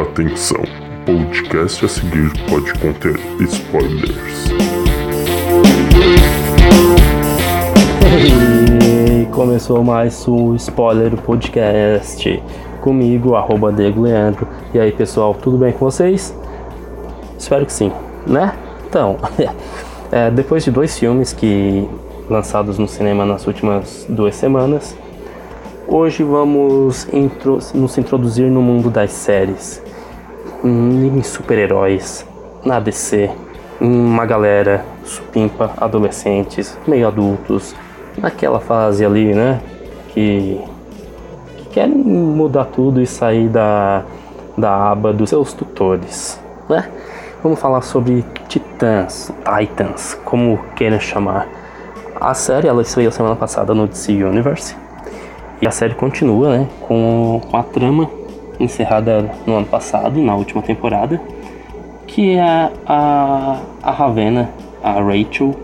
Atenção, o podcast a seguir pode conter spoilers. E começou mais um Spoiler Podcast comigo, arroba Diego Leandro. E aí pessoal, tudo bem com vocês? Espero que sim, né? Então, é, depois de dois filmes que lançados no cinema nas últimas duas semanas, Hoje vamos intro nos introduzir no mundo das séries, em super-heróis, na DC, uma galera supimpa, adolescentes, meio adultos, naquela fase ali, né? Que, que querem mudar tudo e sair da, da aba dos seus tutores, né? Vamos falar sobre Titãs, Titans, como queiram chamar. A série ela estreou semana passada no DC Universe e a série continua, né, com, com a trama encerrada no ano passado, na última temporada, que é a, a Ravenna, a Rachel,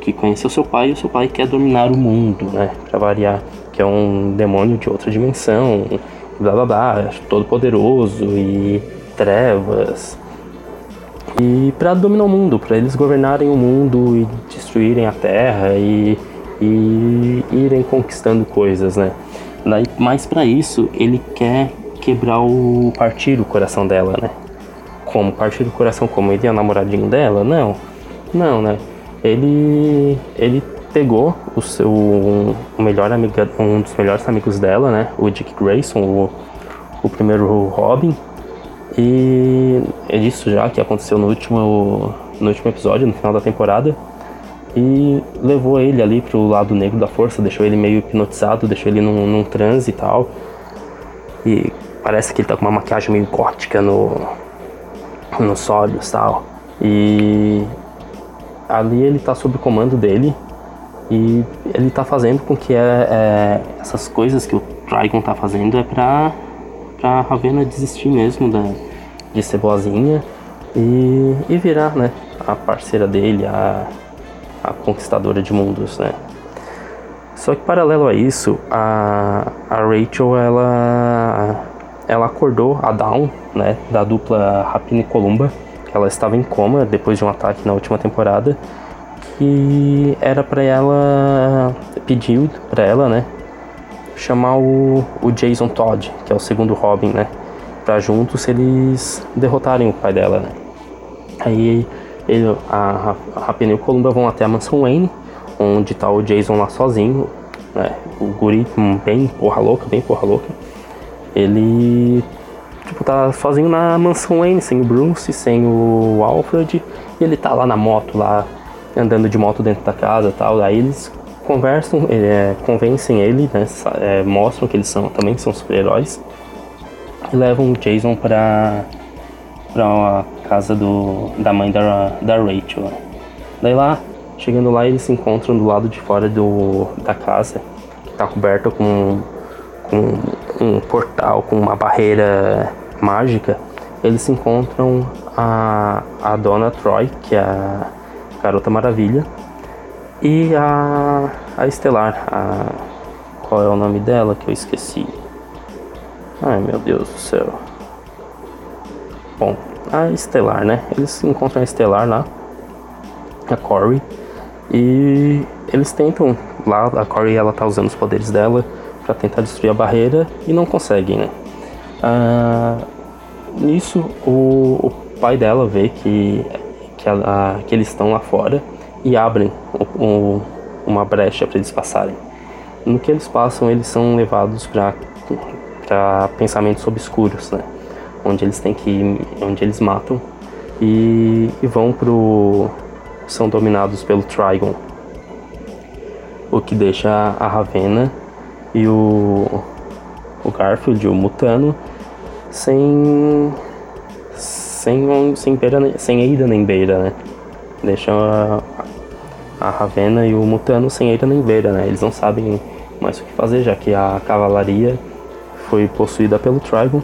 que conheceu seu pai e o seu pai quer dominar o mundo, né, pra variar, que é um demônio de outra dimensão, blá blá blá, todo poderoso e trevas. E para dominar o mundo, para eles governarem o mundo e destruírem a Terra e e irem conquistando coisas, né? Daí, mas para isso ele quer quebrar o partir o coração dela, né? Como partir o coração como ele é o namoradinho dela? Não, não, né? Ele ele pegou o seu um, o melhor amigo, um dos melhores amigos dela, né? O Dick Grayson, o, o primeiro Robin. E é isso já que aconteceu no último no último episódio, no final da temporada e levou ele ali pro lado negro da força, deixou ele meio hipnotizado, deixou ele num, num transe e tal. E parece que ele tá com uma maquiagem meio gótica no, nos olhos e tal. E ali ele tá sob o comando dele e ele tá fazendo com que é, é, essas coisas que o Trigon tá fazendo é pra, pra Ravenna desistir mesmo da, de ser boazinha e, e virar, né, a parceira dele, a a conquistadora de mundos, né? Só que paralelo a isso, a, a Rachel ela ela acordou a Dawn, né, da dupla Rapina e Columba, ela estava em coma depois de um ataque na última temporada, que era para ela pediu para ela, né, chamar o, o Jason Todd, que é o segundo Robin, né, para juntos eles derrotarem o pai dela, né. Aí ele, a, a Rapina e o Columba vão até a mansão Wayne, onde tá o Jason lá sozinho, né? O guri bem porra louca, bem porra louca. Ele tipo, tá sozinho na mansão Wayne, sem o Bruce, sem o Alfred, e ele tá lá na moto, lá andando de moto dentro da casa tal. Aí eles conversam, é, convencem ele, né? É, mostram que eles são também são super-heróis e levam o Jason para para a casa do, da mãe da, da Rachel. Daí lá, chegando lá, eles se encontram do lado de fora do, da casa, que está coberta com, com um portal, com uma barreira mágica. Eles encontram a, a Dona Troy, que é a Garota Maravilha, e a, a Estelar, a, qual é o nome dela que eu esqueci? Ai meu Deus do céu. Bom, a Estelar, né? Eles encontram a Estelar lá, a Corey, e eles tentam lá, a Corey ela tá usando os poderes dela para tentar destruir a barreira e não conseguem, né? Ah, nisso, o, o, pai dela vê que, que, que eles estão lá fora e abrem o, o, uma brecha para eles passarem. No que eles passam, eles são levados para pensamentos obscuros, né? onde eles têm que onde eles matam e, e vão pro são dominados pelo Trigon o que deixa a Ravenna e o o Garfield o Mutano sem sem sem beira sem eira nem beira né? Deixa a, a Ravenna e o Mutano sem eira nem beira né? Eles não sabem mais o que fazer já que a cavalaria foi possuída pelo Trigon.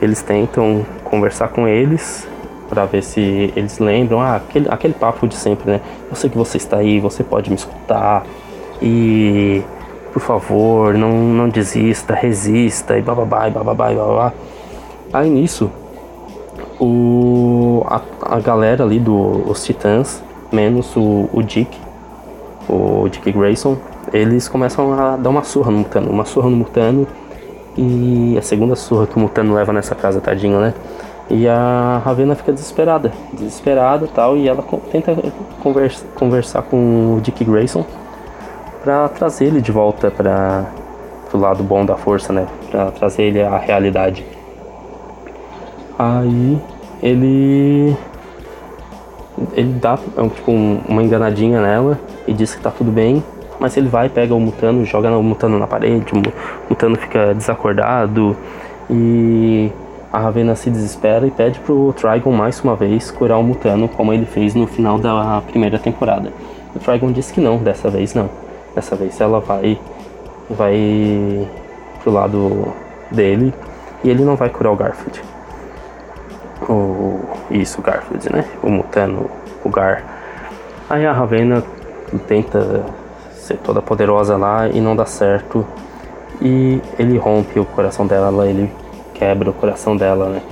Eles tentam conversar com eles para ver se eles lembram ah, aquele, aquele papo de sempre, né? Eu sei que você está aí, você pode me escutar. E por favor, não, não desista, resista e bababá, e bababá, e bababá. Aí nisso, o, a, a galera ali dos Titãs, menos o, o Dick, o Dick Grayson, eles começam a dar uma surra no Mutano, uma surra no Mutano e a segunda surra que o Mutano leva nessa casa, tadinho, né? E a Ravena fica desesperada, desesperada tal, e ela tenta conversa, conversar com o Dick Grayson para trazer ele de volta para o lado bom da força, né? Para trazer ele à realidade. Aí ele ele dá tipo uma enganadinha nela e diz que tá tudo bem, mas ele vai pega o Mutano, joga o Mutano na parede, o Mutano fica desacordado e a Ravena se desespera e pede pro Trigon mais uma vez curar o Mutano, como ele fez no final da primeira temporada. O Trigon disse que não, dessa vez não. Dessa vez ela vai vai pro lado dele e ele não vai curar o Garfield. O, isso, o Garfield, né? O Mutano, o Gar. Aí a Ravena tenta ser toda poderosa lá e não dá certo. E ele rompe o coração dela, ele quebra o coração dela, né?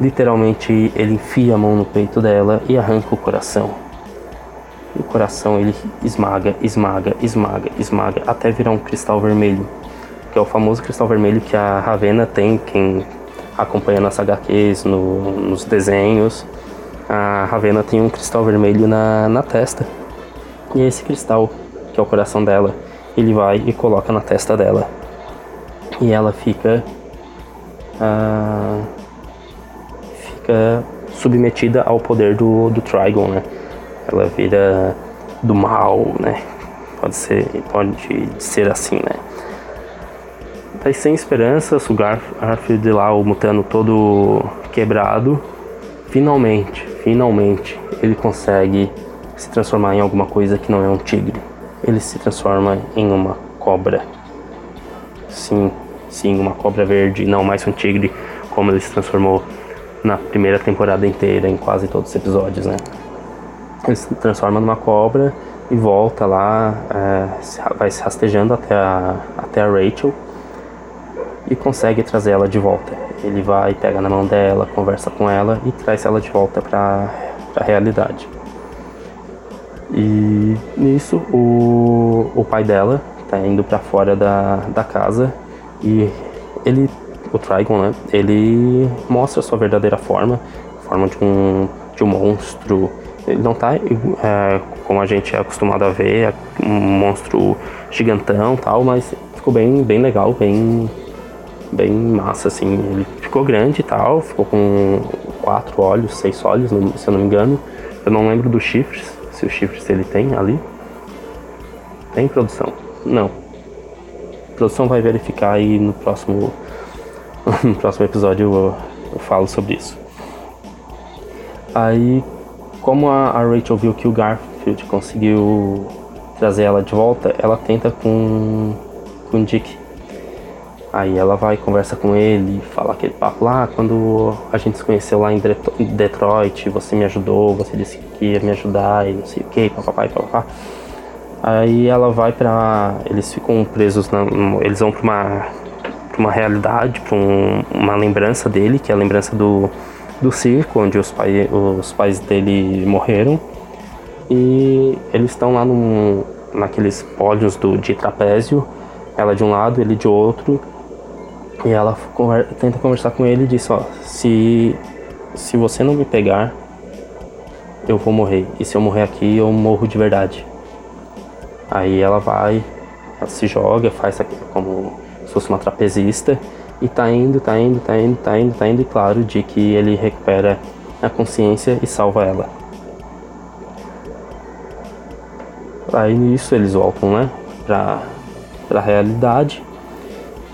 Literalmente ele enfia a mão no peito dela e arranca o coração. E o coração ele esmaga, esmaga, esmaga, esmaga até virar um cristal vermelho, que é o famoso cristal vermelho que a Ravena tem, quem acompanha nas HQs, no, nos desenhos. A Ravena tem um cristal vermelho na, na testa. E esse cristal, que é o coração dela, ele vai e coloca na testa dela. E ela fica ah, fica submetida ao poder do, do Trigon, né? Ela vira do mal, né? Pode ser, pode ser assim, né? Tá sem esperanças, o Garfield lá, o Mutano todo quebrado, finalmente, finalmente, ele consegue se transformar em alguma coisa que não é um tigre. Ele se transforma em uma cobra. Sim, sim, uma cobra verde, não mais um tigre, como ele se transformou na primeira temporada inteira, em quase todos os episódios, né? Ele se transforma numa cobra e volta lá, é, vai se rastejando até a, até a Rachel e consegue trazer ela de volta. Ele vai, pega na mão dela, conversa com ela e traz ela de volta para a realidade. E nisso o, o pai dela tá indo para fora da, da casa e ele, o Trigon, né? Ele mostra sua verdadeira forma, forma de um, de um monstro. Ele não tá é, como a gente é acostumado a ver, é um monstro gigantão tal, mas ficou bem, bem legal, bem, bem massa, assim. Ele ficou grande e tal, ficou com quatro olhos, seis olhos, se eu não me engano. Eu não lembro dos chifres, se os chifres ele tem ali. Tem produção? Não. A produção vai verificar aí no próximo, no próximo episódio eu, eu falo sobre isso. Aí, como a, a, Rachel viu que o Garfield conseguiu trazer ela de volta, ela tenta com, com o Dick. Aí ela vai, conversa com ele, fala aquele papo lá, quando a gente se conheceu lá em Detroit, você me ajudou, você disse que ia me ajudar e não sei o que, papai, papapá. Aí ela vai para eles ficam presos, na, eles vão para uma pra uma realidade, para um, uma lembrança dele, que é a lembrança do, do circo, onde os, pai, os pais dele morreram. E eles estão lá num, naqueles pódios do, de trapézio, ela de um lado, ele de outro. E ela conver, tenta conversar com ele e diz: Ó, se, se você não me pegar, eu vou morrer. E se eu morrer aqui, eu morro de verdade. Aí ela vai, ela se joga, faz como se fosse uma trapezista e tá indo, tá indo, tá indo, tá indo, tá indo, e claro, de que ele recupera a consciência e salva ela. Aí nisso eles voltam, né, pra, pra realidade.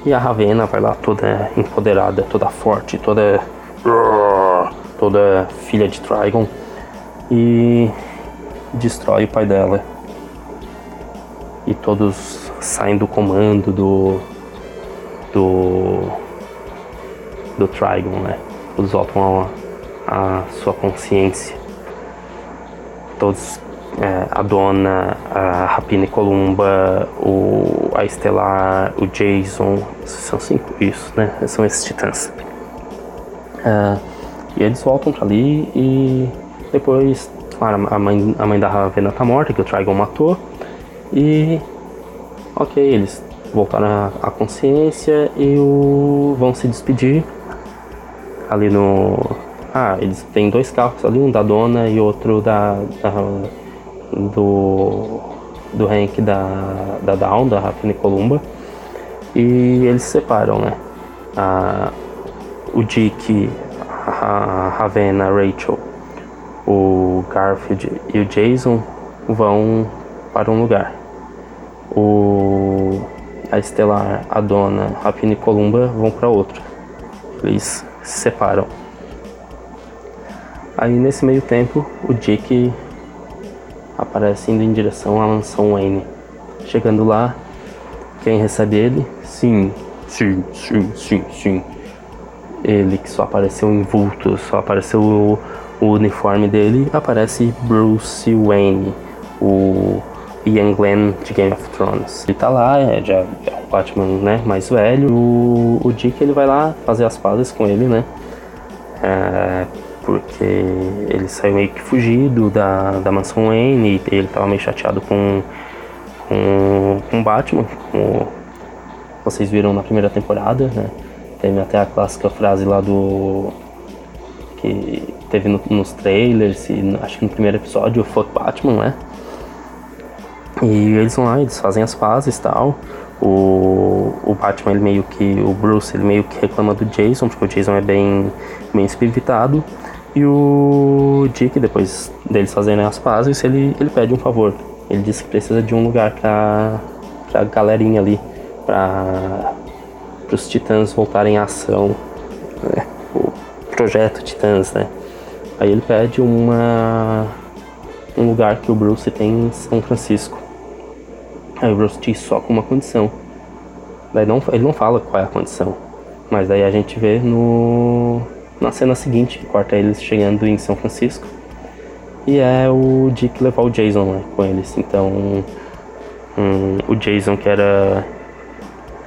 E a Ravena vai lá toda empoderada, toda forte, toda. toda filha de Trigon. E destrói o pai dela e todos saem do comando do do do Trigon, né? Todos voltam a sua consciência. Todos é, a Dona, a Rapina e Columba, o, a Estelar, o Jason, são cinco isso, né? São esses titãs. É, E eles voltam pra ali e depois, claro, a mãe, a mãe da Ravena tá morta, que o Trigon matou. E ok, eles voltaram à consciência e o, vão se despedir ali no. Ah, eles têm dois carros ali, um da dona e outro da. da do. do Hank da, da Down, da Rafine Columba. E eles se separam, né? Ah, o Dick, a Ravenna, a Rachel, o Garfield e o Jason vão para um lugar. O, a Estelar, a Dona, e Columba vão para outro. Eles se separam. Aí nesse meio tempo, o Dick aparece indo em direção à mansão Wayne. Chegando lá, quem recebe ele? Sim, sim, sim, sim, sim. Ele que só apareceu em vulto, só apareceu o, o uniforme dele, aparece Bruce Wayne, o Ian Glenn de Game of Thrones. Ele tá lá, é, já é Batman né, mais velho. O, o Dick ele vai lá fazer as pazes com ele, né? É, porque ele saiu meio que fugido da, da mansão Wayne e ele tava meio chateado com com, Batman, como vocês viram na primeira temporada, né? Teve até a clássica frase lá do que teve no, nos trailers e acho que no primeiro episódio, Fuck Batman, né? E eles vão lá, eles fazem as pazes e tal. O, o Batman, ele meio que. O Bruce, ele meio que reclama do Jason, porque o Jason é bem, bem espiritado. E o Dick, depois deles fazerem as pazes, ele, ele pede um favor. Ele diz que precisa de um lugar pra, pra galerinha ali, pra os titãs voltarem à ação. Né? O projeto Titãs, né? Aí ele pede uma um lugar que o Bruce tem em São Francisco. Aí o diz só com uma condição. Daí não, ele não fala qual é a condição. Mas daí a gente vê no na cena seguinte, que corta eles chegando em São Francisco. E é o Dick levar o Jason né, com eles. Então, um, o Jason que era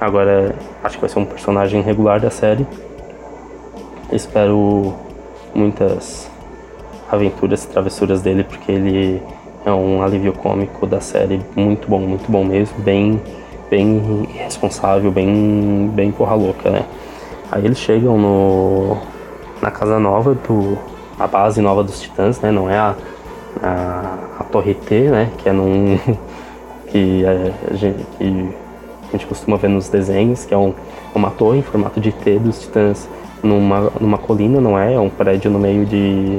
agora acho que vai ser um personagem regular da série. Espero muitas aventuras e travessuras dele porque ele é um alívio cômico da série muito bom, muito bom mesmo, bem bem responsável, bem bem porra louca, né? Aí eles chegam no na casa nova do a base nova dos Titãs, né? Não é a a, a Torre T, né? Que é num que a gente, que a gente costuma ver nos desenhos, que é um, uma torre em formato de T dos Titãs numa, numa colina, não é? É um prédio no meio de,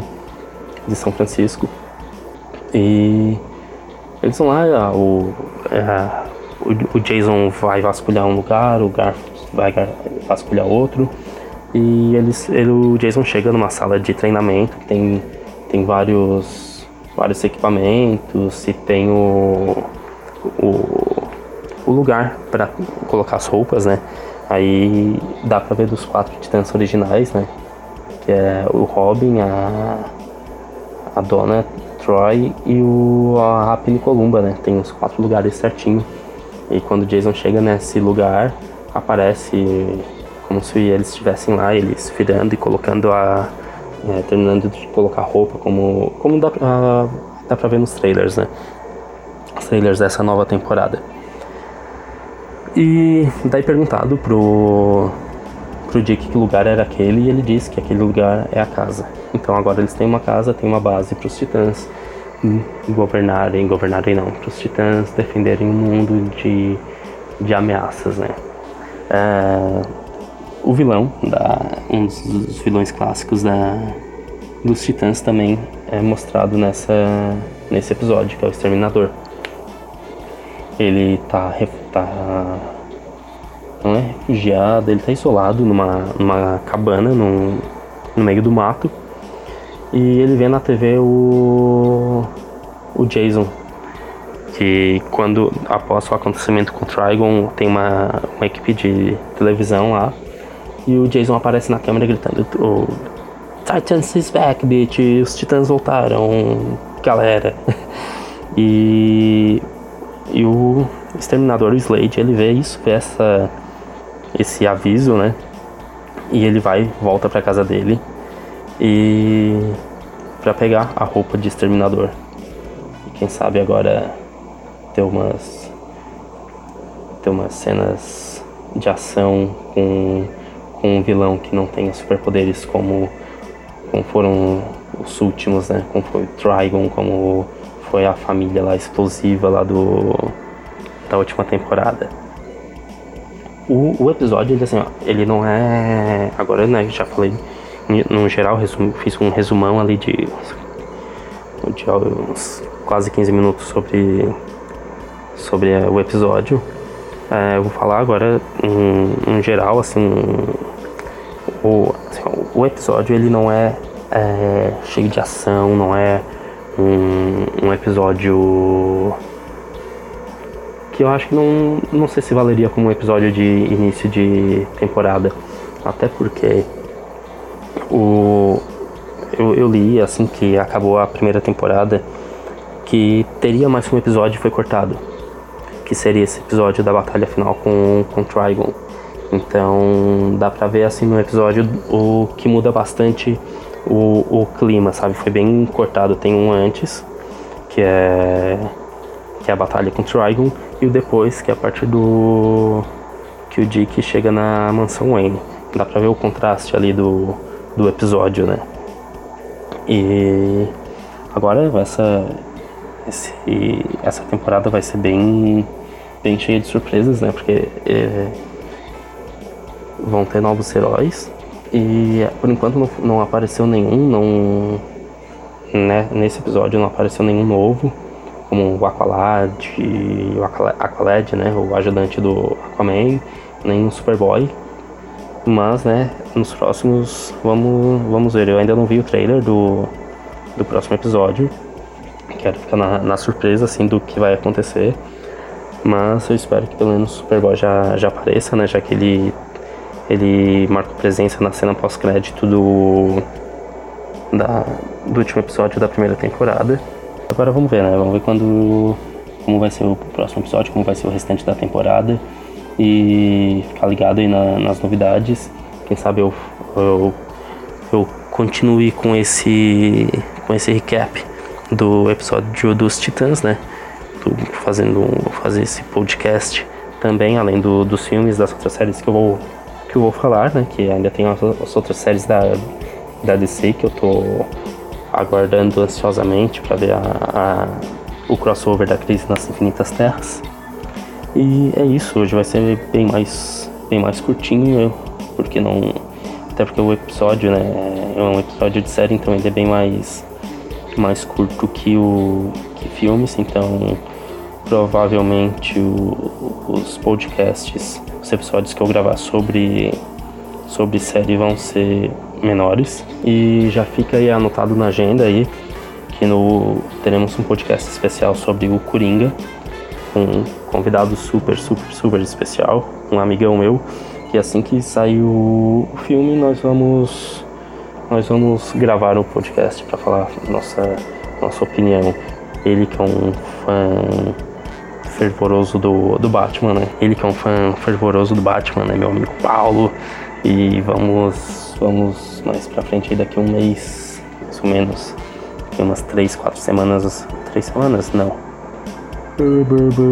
de São Francisco. E eles vão lá, o, é, o, o, Jason vai vasculhar um lugar, o Garf vai vasculhar outro. E eles, ele, o Jason chega numa sala de treinamento que tem, tem vários, vários equipamentos e tem o, o, o lugar para colocar as roupas, né? Aí dá pra ver dos quatro titãs originais, né? Que é o Robin, a, a Donna, Troy e o, a Rapine Columba, né? Tem os quatro lugares certinho. E quando Jason chega nesse lugar, aparece como se eles estivessem lá, eles virando e colocando a. É, terminando de colocar roupa, como, como dá, dá pra ver nos trailers, né? Os trailers dessa nova temporada. E daí perguntado pro, pro Dick que lugar era aquele e ele disse que aquele lugar é a casa. Então agora eles têm uma casa, têm uma base para os titãs governarem, governarem não, para os titãs defenderem o mundo de, de ameaças, né? É, o vilão, da, um dos vilões clássicos da, dos titãs também é mostrado nessa, nesse episódio, que é o Exterminador. Ele tá, tá não é refugiado, ele tá isolado numa, numa cabana no, no meio do mato. E ele vê na TV o, o Jason, que quando após o acontecimento com o Trigon tem uma, uma equipe de televisão lá e o Jason aparece na câmera gritando o Titans is back, bitch, os titãs voltaram, galera. e e o exterminador o Slade, ele vê isso, vê essa, esse aviso, né? E ele vai, volta pra casa dele. e para pegar a roupa de exterminador. E quem sabe agora ter umas ter umas cenas de ação com, com um vilão que não tenha superpoderes como, como foram os últimos, né? Como foi o Trigon, como foi a família lá explosiva lá do da última temporada. O, o episódio, ele assim, ó, ele não é. Agora, né, já falei, no geral, resum, fiz um resumão ali de, de uns quase 15 minutos sobre, sobre é, o episódio. É, eu vou falar agora em, em geral, assim, o, assim, o episódio ele não é, é, cheio de ação, não é um, um episódio que eu acho que não, não sei se valeria como um episódio de início de temporada. Até porque o, eu, eu li assim que acabou a primeira temporada que teria mais um episódio e foi cortado. Que seria esse episódio da batalha final com, com Trigon. Então dá pra ver assim no episódio o que muda bastante o, o clima, sabe? Foi bem cortado. Tem um antes, que é que é a batalha com Trigon, e o depois, que é a partir do que o Dick chega na mansão Wayne. Dá pra ver o contraste ali do, do episódio, né? E agora essa esse, essa temporada vai ser bem bem cheia de surpresas, né? Porque é, vão ter novos heróis e por enquanto não, não apareceu nenhum, não né, nesse episódio não apareceu nenhum novo como o Aqualad, o Aqualad, né, o ajudante do Aquaman, nem o Superboy. Mas, né, nos próximos vamos, vamos ver. Eu ainda não vi o trailer do, do próximo episódio. Quero ficar na, na surpresa, assim, do que vai acontecer. Mas eu espero que pelo menos o Superboy já, já apareça, né, já que ele, ele marcou presença na cena pós-crédito do, da, do último episódio da primeira temporada. Agora vamos ver, né? Vamos ver quando como vai ser o próximo episódio, como vai ser o restante da temporada e ficar ligado aí na, nas novidades. Quem sabe eu, eu, eu continue com esse com esse recap do episódio dos Titãs, né? Tô fazendo fazer esse podcast também, além do, dos filmes das outras séries que eu vou que eu vou falar, né? Que ainda tem as, as outras séries da da DC que eu tô aguardando ansiosamente para ver a, a, o crossover da Crise nas Infinitas Terras. E é isso, hoje vai ser bem mais, bem mais curtinho, porque não. Até porque o episódio, né, é um episódio de série, então ele é bem mais, mais curto que o que filmes, então provavelmente o, os podcasts, os episódios que eu gravar sobre, sobre série vão ser menores. E já fica aí anotado na agenda aí que no, teremos um podcast especial sobre o Coringa, com um convidado super, super, super especial, um amigão meu, que assim que sair o filme nós vamos nós vamos gravar um podcast para falar nossa nossa opinião. Ele que é um fã fervoroso do, do Batman, né? Ele que é um fã fervoroso do Batman, né? Meu amigo Paulo. E vamos, vamos mais pra frente aí daqui um mês, mais ou menos. Daqui umas três, quatro semanas. Três semanas? Não.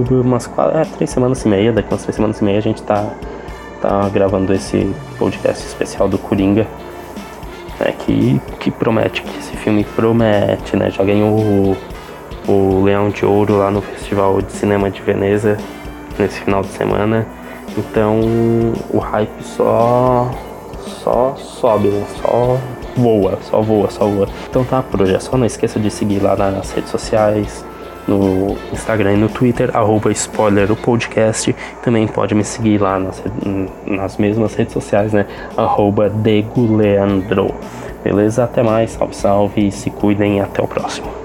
Umas quatro, é, três semanas e meia. Daqui umas três semanas e meia a gente tá, tá gravando esse podcast especial do Coringa. É, que, que promete, que esse filme promete, né? Já ganhou o, o Leão de Ouro lá no Festival de Cinema de Veneza nesse final de semana. Então o hype só só sobe, né? Só voa, só voa, só voa. Então tá, por hoje é só. Não esqueça de seguir lá nas redes sociais, no Instagram e no Twitter, arroba spoiler o podcast. Também pode me seguir lá nas, nas mesmas redes sociais, né? Arroba Deguleandro. Beleza? Até mais, salve, salve, se cuidem e até o próximo.